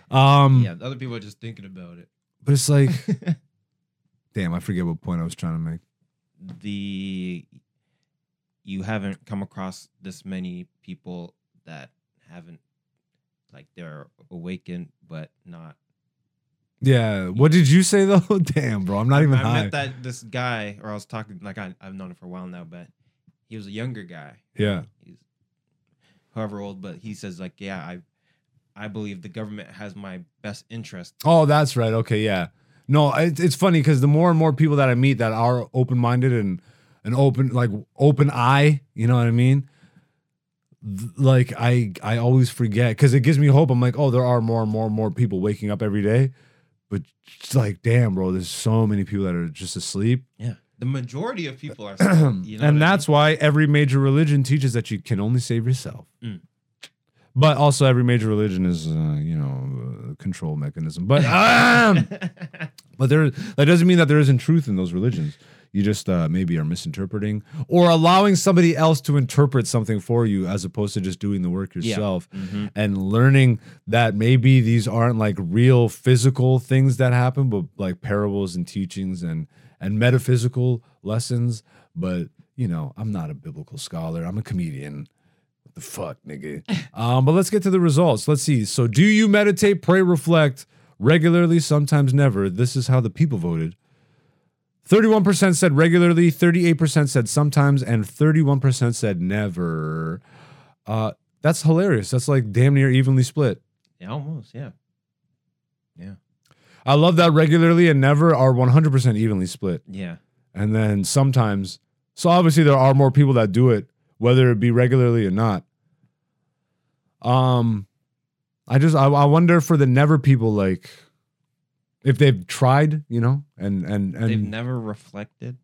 um, yeah, other people are just thinking about it. but it's like, damn, I forget what point I was trying to make. the you haven't come across this many people that haven't like they're awakened but not Yeah. What did you say though? Damn, bro. I'm not even I high. met that this guy, or I was talking like I, I've known him for a while now, but he was a younger guy. Yeah. he's however old, but he says like, yeah, I, I believe the government has my best interest. Oh, that's right. Okay, yeah. No, it, it's funny because the more and more people that I meet that are open minded and an open like open eye, you know what I mean? Like I I always forget because it gives me hope. I'm like, oh, there are more and more and more people waking up every day, but it's like, damn, bro, there's so many people that are just asleep, Yeah, the majority of people are, you know, and what I that's why every major religion teaches that you can only save yourself. Mm. But also, every major religion is, uh, you know, a control mechanism. But um. But there, that doesn't mean that there isn't truth in those religions. You just uh, maybe are misinterpreting or allowing somebody else to interpret something for you as opposed to just doing the work Yeah. yourself Mhm. and learning that maybe these aren't like real physical things that happen, but like parables and teachings and and metaphysical lessons. But you know, I'm not a biblical scholar. I'm a comedian. What the fuck, nigga? um, but let's get to the results. Let's see. So, do you meditate, pray, reflect regularly? Sometimes never. This is how the people voted. 31% said regularly, 38% said sometimes, and 31% said never. Uh, that's hilarious. That's like damn near evenly split. Yeah, almost. Yeah. Yeah. I love that regularly and never are 100% evenly split. Yeah. And then sometimes, so obviously there are more people that do it, whether it be regularly or not. Um, I just I, I wonder for the never people like if they've tried, you know, and and and They've never reflected.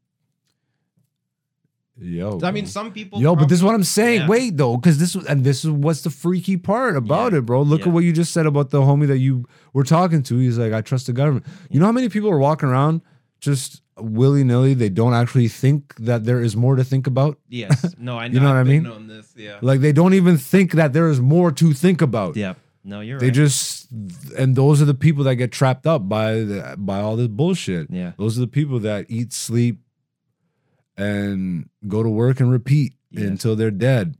yo, I mean, some people. Yo, but this is what I'm saying. Yeah. Wait though, because this and this is what's the freaky part about Yeah. it, bro. Look Yeah. at what you just said about the homie that you were talking to. He's like, I trust the government. You know how many people are walking around just willy nilly? They don't actually think that there is more to think about. Yes. No, I know. You know what I I've been mean? On this. Yeah. Like they don't even think that there is more to think about. Yeah. No, you're right. They right. just and those are the people that get trapped up by the, by all this bullshit. Yeah. Those are the people that eat, sleep, and go to work and repeat Yes. until they're dead.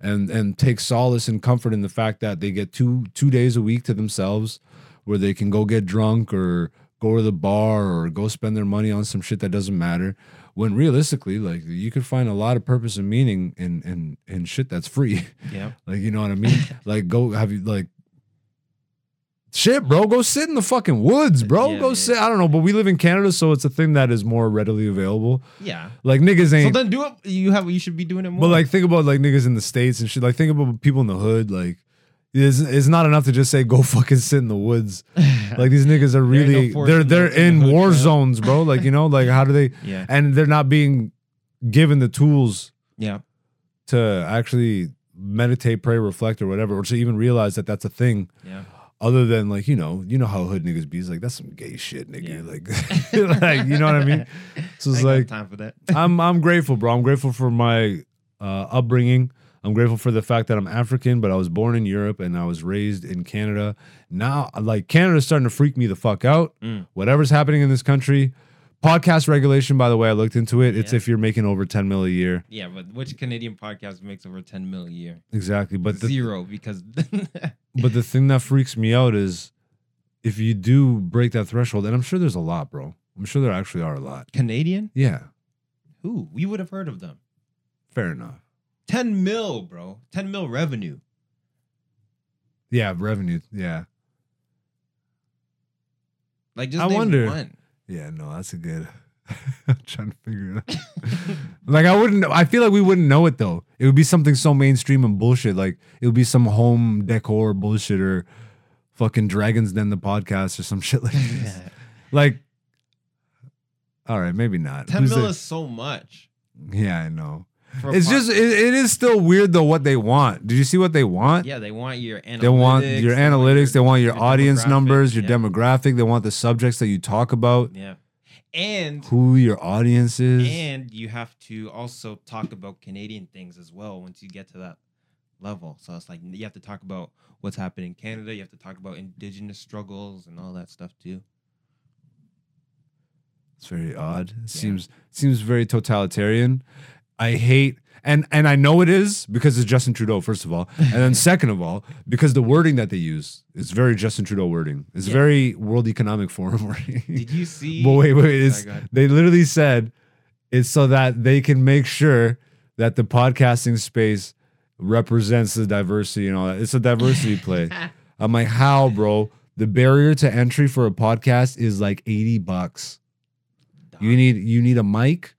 And and take solace and comfort in the fact that they get two two days a week to themselves where they can go get drunk or go to the bar or go spend their money on some shit that doesn't matter. When realistically, like you could find a lot of purpose and meaning in in in shit that's free. Yeah. Like, you know what I mean? like, go have you like shit, bro. Go sit in the fucking woods, bro. Yeah, go yeah. sit. I don't know, but we live in Canada, so it's a thing that is more readily available. Yeah. Like niggas ain't. So then do it. You have. You should be doing it more. but like, think about like niggas in the states and shit. Like, think about people in the hood. Like, it's, it's not enough to just say go fucking sit in the woods. Like these niggas are ain't no really they're in they're in the war zones, bro. Like you know, like how do they? yeah. And they're not being given the tools Yeah. to actually meditate, pray, reflect, or whatever, or to even realize that that's a thing. Yeah. Other than like you know, you know how hood niggas be. It's like that's some gay shit, nigga. Yeah. Like, like you know what I mean? So it's like time for that. I'm I'm grateful, bro. I'm grateful for my uh, upbringing. I'm grateful for the fact that I'm African, but I was born in Europe and I was raised in Canada. Now, like Canada's starting to freak me the fuck out. Mm. Whatever's happening in this country. Podcast regulation, by the way, I looked into it. It's Yeah. if you're making over 10 mil a year. Yeah, but which Canadian podcast makes over 10 mil a year? Exactly. But the, Zero because but the thing that freaks me out is if you do break that threshold, and I'm sure there's a lot, bro. I'm sure there actually are a lot. Canadian? Yeah, Who? We would have heard of them. fair enough. 10 mil, bro. 10 mil revenue. Yeah, revenue. Yeah. Like just I wonder- one. Yeah, no, that's a good. I'm trying to figure it out. like I wouldn't. I feel like we wouldn't know it though. It would be something so mainstream and bullshit. Like it would be some home decor bullshit or fucking Dragons Den the podcast or some shit like this. like, all right, maybe not. 10 Who's mil the- is so much. yeah, I know. For a It's pod- just it, it is still weird though what they want. Did you see what they want? yeah, they want your analytics. They want your analytics. They want your, audience numbers, your yeah. demographic. They want the subjects that you talk about, Yeah. And who your audience is. and you have to also talk about Canadian things as well once you get to that level. So it's like you have to talk about what's happening in Canada. You have to talk about indigenous struggles and all that stuff too. It's very odd. It Yeah. seems seems very totalitarian. I hate and and I know it is because it's Justin Trudeau first of all, and then second of all because the wording that they use is very Justin Trudeau wording. It's Yeah. very World Economic Forum wording. Did you see? but wait, wait, it's oh Sorry, they literally said it's so that they can make sure that the podcasting space represents the diversity and all that. It's a diversity play. I'm like, how, bro? The barrier to entry for a podcast is like 80 bucks. You need you need a mic,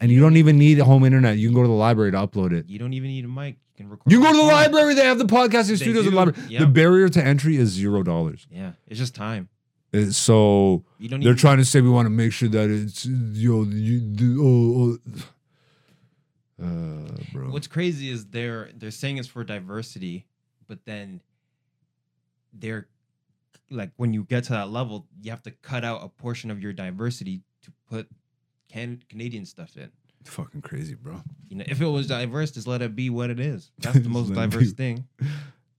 and you don't even need a home internet. You can go to the library to upload it. You don't even need a mic. You can record. You can go to the library. They have the podcasting studios in do, the library. yeah. The barrier to entry is zero dollars. Yeah, it's just time. Uh, So You don't. they're even, trying to say we want to make sure that it's you know you the oh, oh. uh bro. What's crazy is they're they're saying it's for diversity, but then they're like when you get to that level, you have to cut out a portion of your diversity to put can Canadian stuff in. Fucking crazy, bro. You know, if it was diverse, just let it be what it is. That's the most diverse be. thing,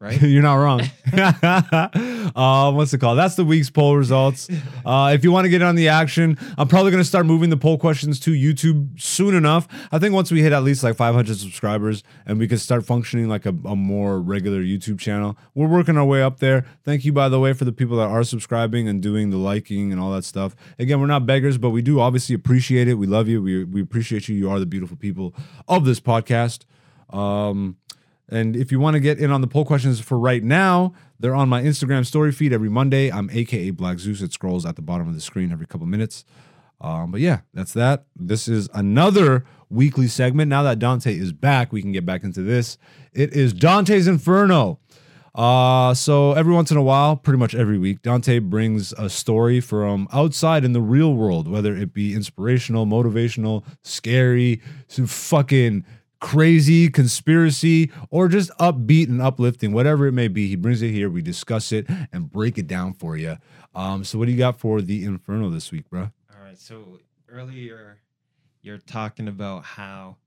right? You're not wrong. uh, what's it called? That's the week's poll results. Uh, if you want to get on the action, I'm probably going to start moving the poll questions to YouTube soon enough. I think once we hit at least like 500 subscribers and we can start functioning like a, a more regular YouTube channel, we're working our way up there. Thank you, by the way, for the people that are subscribing and doing the liking and all that stuff. Again, we're not beggars, but we do obviously appreciate it. We love you. We, we appreciate you. You are the beautiful people of this podcast. Um, and if you want to get in on the poll questions for right now, they're on my Instagram story feed every Monday. I'm AKA Black Zeus. It scrolls at the bottom of the screen every couple minutes. Um, but yeah, that's that. This is another weekly segment. Now that Dante is back, we can get back into this. It is Dante's Inferno. Uh, so every once in a while, pretty much every week, Dante brings a story from outside in the real world, whether it be inspirational, motivational, scary, some fucking crazy conspiracy, or just upbeat and uplifting, whatever it may be. He brings it here, we discuss it and break it down for you. Um, so what do you got for the Inferno this week, bro? All right. So earlier, you're talking about how,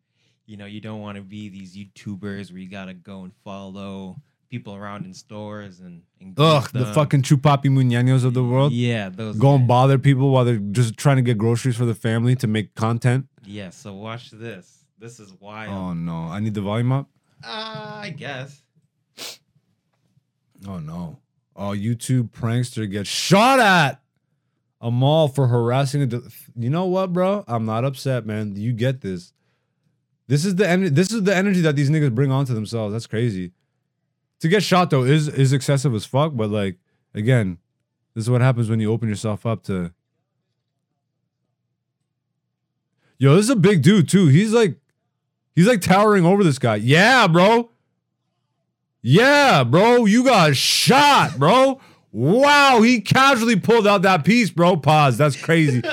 you know, you don't want to be these YouTubers where you gotta go and follow people around in stores and, and Ugh, the fucking chupapi muñeños of the world. Yeah, those Go and bother people while they're just trying to get groceries for the family to make content. Yeah. So watch this. This is wild. Oh no, I need the volume up. Uh, I guess. Oh no. Oh, YouTube prankster gets shot at a mall for harassing de- you know what, bro? I'm not upset, man. You get this. This is the en- This is the energy that these niggas bring onto themselves. That's crazy. To get shot though is is excessive as fuck, but like again, this is what happens when you open yourself up to. Yo, this is a big dude too. He's like, he's like towering over this guy. Yeah, bro. Yeah, bro, you got shot, bro. Wow, he casually pulled out that piece, bro. Pause. That's crazy.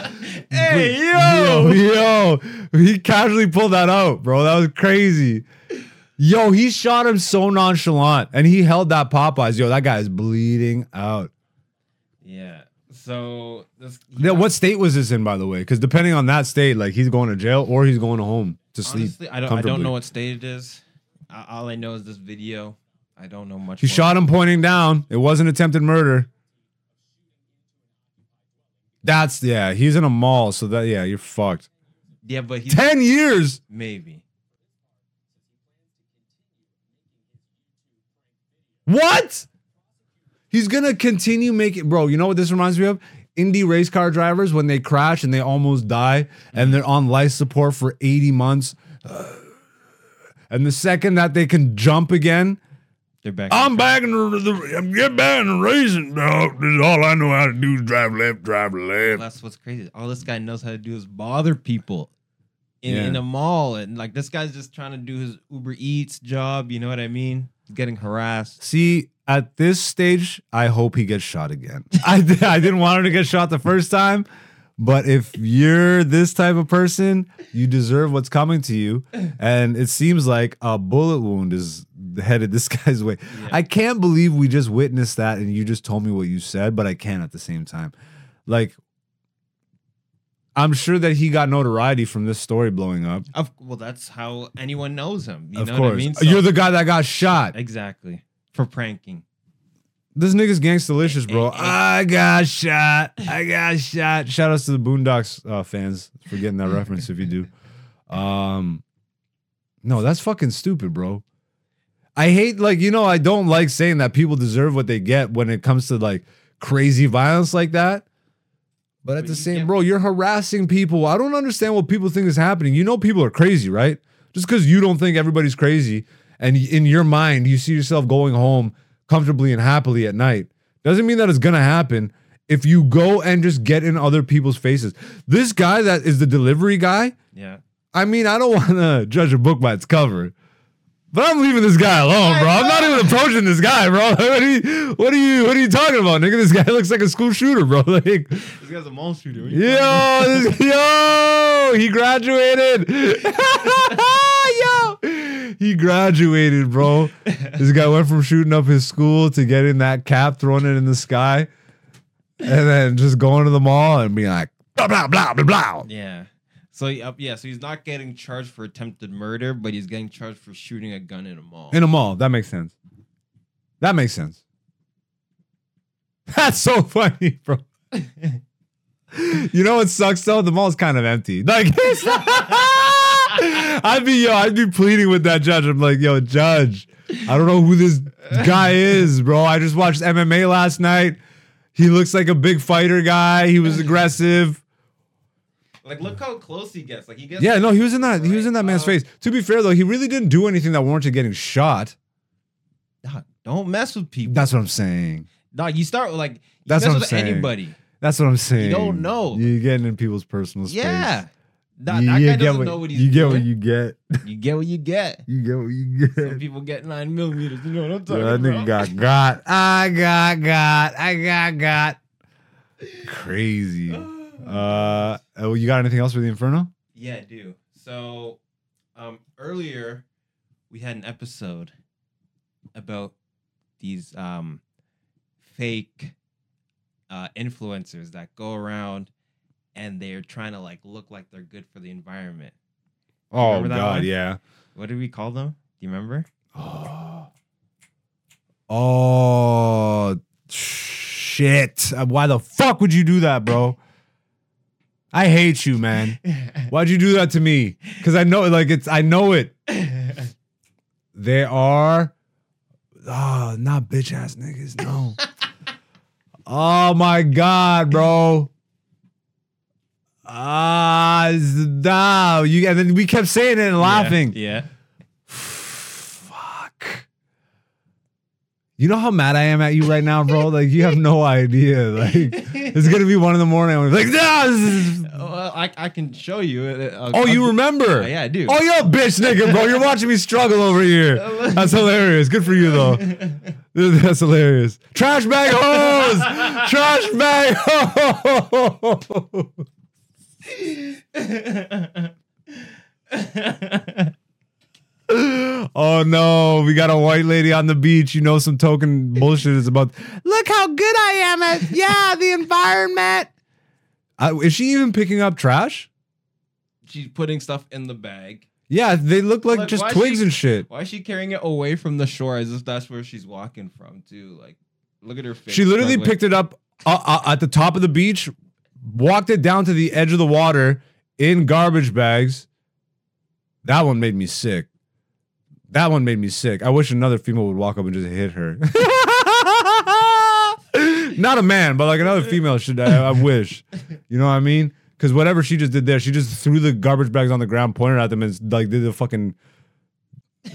Hey, yo, yo, he casually pulled that out, bro. That was crazy. Yo, he shot him so nonchalant, and he held that Popeyes. Yo, that guy is bleeding out. Yeah. So this. Yeah, what state was this in, by the way? Because depending on that state, like he's going to jail or he's going home to sleep. Honestly, I don't. I don't know what state it is. All I know is this video. I don't know much. He more. shot him pointing down. It wasn't attempted murder. That's yeah. He's in a mall, so that yeah, you're fucked. Yeah, but he's Ten years. maybe. What? He's gonna continue making, bro. You know what this reminds me of? Indie race car drivers when they crash and they almost die and mm-hmm. they're on life support for 80 months. Uh, and the second that they can jump again, They're back. I'm back in the, the I'm get back in the racing, dog. This is all I know how to do is drive left, drive left. That's what's crazy. All this guy knows how to do is bother people in, Yeah. in a mall, and like this guy's just trying to do his Uber Eats job. You know what I mean? Getting harassed. See, at this stage, I hope he gets shot again. I, I didn't want him to get shot the first time, but if you're this type of person, you deserve what's coming to you. And it seems like a bullet wound is headed this guy's way. Yeah. I can't believe we just witnessed that and you just told me what you said, but I can at the same time. Like, I'm sure that he got notoriety from this story blowing up. Of well, that's how anyone knows him. You of know course. what I mean? So- You're the guy that got shot. exactly for pranking. This nigga's gangsta-licious, bro. Eh, eh. I got shot. I got shot. Shout outs to the Boondocks uh, fans for getting that reference if you do. Um, no, that's fucking stupid, bro. I hate like you know I don't like saying that people deserve what they get when it comes to like crazy violence like that. But at the same, bro, you're harassing people. I don't understand what people think is happening. You know, people are crazy, right? Just because you don't think everybody's crazy, and in your mind you see yourself going home comfortably and happily at night, doesn't mean that it's gonna happen. If you go and just get in other people's faces, this guy that is the delivery guy. Yeah. I mean, I don't want to judge a book by its cover, but I'm leaving this guy alone, bro. I'm not even approaching this guy, bro. What are you, what are you, what are you talking about, nigga? This guy looks like a school shooter, bro. Like, This guy's a mall shooter. What are you talking yo, this, yo, he graduated. yo, he graduated, bro. This guy went from shooting up his school to getting that cap, throwing it in the sky. and then just going to the mall and being like blah blah blah blah blah. Yeah. So uh, yeah, so he's not getting charged for attempted murder, but he's getting charged for shooting a gun in a mall. In a mall. That makes sense. That makes sense. That's so funny, bro. You know what sucks though? The mall's kind of empty. Like I'd be yo, I'd be pleading with that judge. I'm like, yo, judge, I don't know who this guy is, bro. I just watched MMA last night. He looks like a big fighter guy. He was aggressive. Like, look how close he gets. Like he gets. Yeah, no, he was in that. He was in that man's Right. face. To be fair though, he really didn't do anything that warranted getting shot. Don't mess with people. That's what I'm saying. Dog, you start with like you That's mess what I'm with saying. anybody. That's what I'm saying. You don't know. You're getting in people's personal space. Yeah. That, You- that you guy get doesn't what- know what he's You get what you get. You get what you get. You get what you get. Some people get nine millimeters. You know what I'm talking Yeah, that nigga got got. I got got. I got got. Crazy. Uh, Uh, oh, you got anything else for the Inferno? Yeah, I do. So, um, earlier we had an episode about these um fake uh influencers that go around and they're trying to like look like they're good for the environment. Oh Remember that God, one? yeah. What did we call them? Do you remember? Oh, oh shit! Why the fuck would you do that, bro? I hate you, man. Why'd you do that to me? Because I know, like, it's I know it. They are, oh, not bitch ass niggas. No. oh my god, bro. Ah, no. You and then we kept saying it and laughing. Yeah. Fuck. You know how mad I am at you right now, bro? Like you have no idea. Like it's gonna be one in the morning. I'm like, is-" Well, I, I can show you. Uh, I'll- Oh, I'll you do- remember? Uh, yeah, I do. Oh, you're a bitch nigga, bro. You're watching me struggle over here. That's hilarious. Good for you though. That's hilarious. Trash bag hose. Trash bag hose. Oh no, we got a white lady on the beach. You know some token bullshit is about. Look how good I am at yeah the environment. Uh, is she even picking up trash? She's putting stuff in the bag. Yeah, they look like Like, just twigs she- and shit. Why is she carrying it away from the shore as if that's where she's walking from, too? Like, look at her face. She literally struggling. picked it up uh, uh, at the top of the beach, walked it down to the edge of the water in garbage bags. That one made me sick. That one made me sick. I wish another female would walk up and just hit her. Not a man, but like another female should. I, I wish. You know what I mean? Because whatever she just did there, she just threw the garbage bags on the ground, pointed at them, and like did the fucking.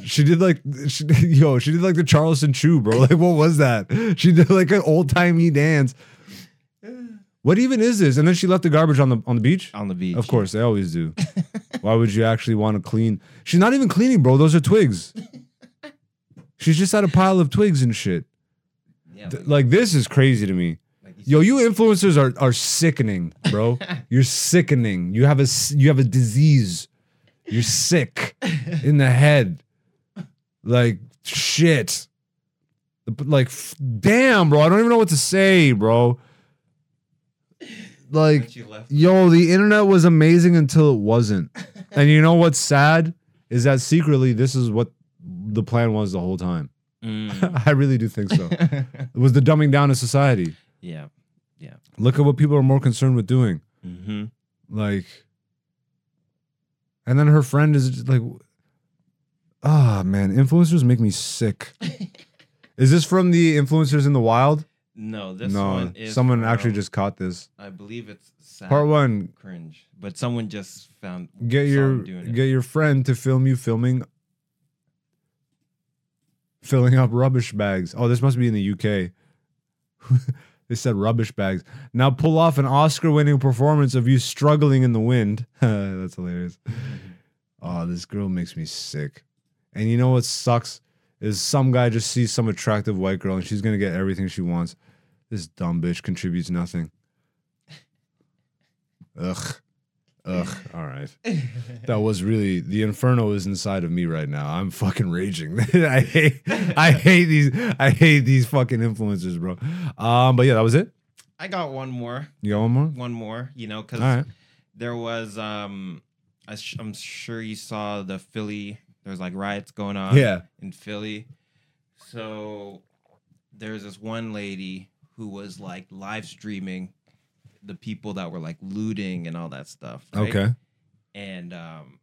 She did like, she, yo, she did like the Charleston Chew, bro. Like, what was that? She did like an old timey dance. What even is this? And then she left the garbage on the on the beach. on the beach. Of course, they always do. Why would you actually want to clean? She's not even cleaning, bro. Those are twigs. She's just at a pile of twigs and shit. Yeah, Th- like, Like this is crazy to me. like Yo, you influencers are are sickening, bro. You're sickening. You have a s- you have a disease. You're sick in the head. Like shit. Like f- damn, bro. I don't even know what to say, bro. Like when she left. Yo, the internet was amazing until it wasn't. And you know what's sad is that secretly this is what the plan was the whole time. Mm. I really do think so. It was the dumbing down of society. yeah. Yeah. Look at what people are more concerned with doing. Mm-hmm. Like, and then her friend is just like, ah, man, influencers make me sick. is this from the influencers in the wild? No, this no, one is someone actually from- just caught this. I believe it's sad Part one, cringe, but someone just found get your him doing it. get your friend to film you filming filling up rubbish bags. Oh, this must be in the UK. they said rubbish bags. Now pull off an Oscar-winning performance of you struggling in the wind. That's hilarious. Mm-hmm. Oh, this girl makes me sick. And you know what sucks is some guy just sees some attractive white girl and she's gonna get everything she wants. This dumb bitch contributes nothing. Ugh. Ugh. All right. That was really the inferno is inside of me right now. I'm fucking raging. I hate I hate these I hate these fucking influencers, bro. Um, but yeah, that was it. I got one more, You got one more? one more. You know, because right. there was um, I I'm sure you saw the Philly. There's like riots going on. Yeah. in Philly. So there's this one lady who was like live streaming the people that were like looting and all that stuff. right? Okay. And um,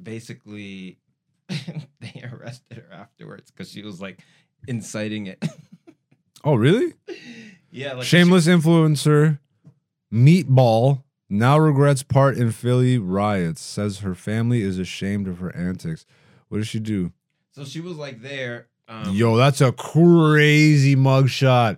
basically, they arrested her afterwards because she was like inciting it. Oh, really? yeah, like Shameless influencer Meatball now regrets part in Philly riots. Says her family is ashamed of her antics. What did she do? so she was like there. Um, Yo, that's a crazy mugshot.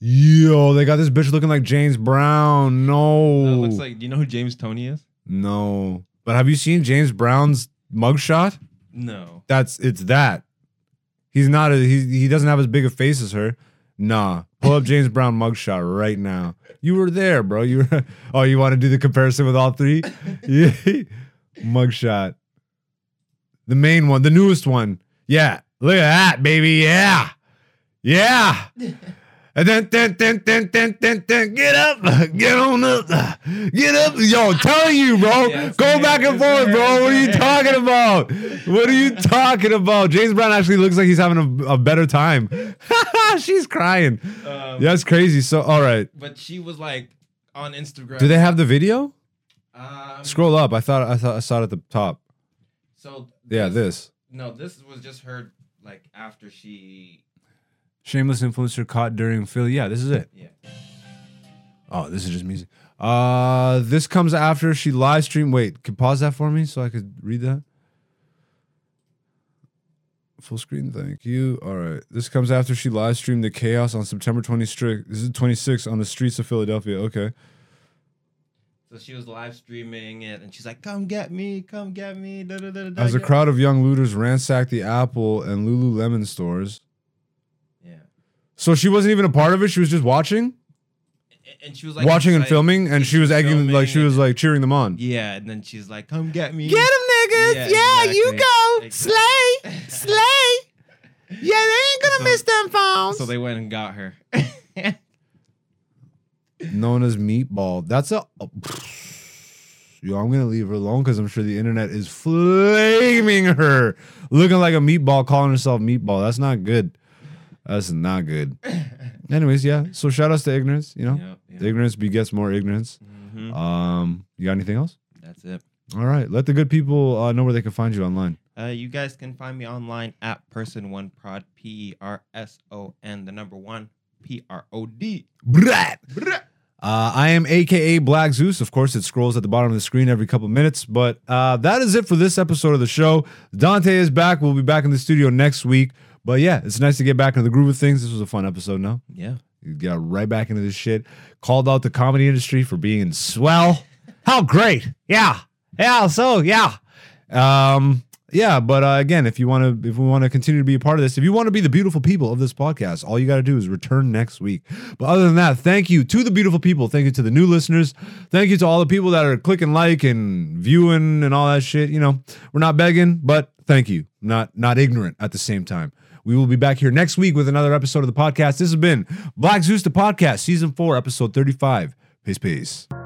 Yo, they got this bitch looking like James Brown. No. that looks like. Do you know who James Tony is? no. But have you seen James Brown's mugshot? No. That's it's that. He's not a he he doesn't have as big a face as her. Nah. Pull up James Brown mugshot right now. You were there, bro. You were oh, you want to do the comparison with all three? yeah. Mugshot. The main one, the newest one. Yeah. Look at that, baby. Yeah. Yeah. And then, then, then, then, then, then, then, get up, get on up, get up. Yo, I'm telling you, bro. Yeah, Go there, back and forth, there, bro. it's What are you talking about? What are you talking about? James Brown actually looks like he's having a, a better time. She's crying. Um, That's crazy. So, all right. But she was like on Instagram. Do they have the video? Um, Scroll up. I thought I thought I saw it at the top. So Yeah, this. No, this was just her like after she. Shameless influencer caught during Philly. Yeah, this is it. Yeah. Oh, this is just music. Uh, this comes after she live streamed. Wait, can pause that for me so I could read that. Full screen, thank you. All right, this comes after she live streamed the chaos on September 26th. This is 26 on the streets of Philadelphia. Okay. So she was live streaming it, and she's like, "Come get me, come get me." Da, da, da, As a crowd of young looters ransacked the Apple and Lululemon stores. So she wasn't even a part of it. She was just watching, And she was like watching and excited. filming, and she was egging, filming like she was and- like cheering them on. Yeah, and then she's like, "Come get me." Get 'em, niggas! Yeah, Yeah, you exactly. go, slay, slay. Yeah, they ain't gonna So- miss them phones. So they went and got her. Known as Meatball. That's a. oh, Yo, I'm gonna leave her alone because I'm sure the internet is flaming her, looking like a meatball, calling herself Meatball. That's not good. That's not good. Anyways, yeah. So shout outs to ignorance. You know, Yep, yep. ignorance begets more ignorance. Mhm. Um, you got anything else? That's it. All right. Let the good people uh, know where they can find you online. Uh, you guys can find me online at person one prod p e r s o n the number one p r o d. Brat. Uh, I am AKA Black Zeus. Of course, it scrolls at the bottom of the screen every couple minutes. But uh, that is it for this episode of the show. Dante is back. We'll be back in the studio next week. But yeah, it's nice to get back into the groove of things. This was a fun episode. No, Yeah. you got right back into this shit. Called out the comedy industry for being swell. How great! Yeah, yeah. So yeah, um, yeah. But uh, again, if you want to, if we want to continue to be a part of this, if you want to be the beautiful people of this podcast, all you got to do is return next week. But other than that, thank you to the beautiful people. Thank you to the new listeners. Thank you to all the people that are clicking like and viewing and all that shit. You know, we're not begging, but thank you. Not not ignorant at the same time. We will be back here next week with another episode of the podcast. This has been Black Zeus the Podcast, Season 4, Episode 35. Peace, peace.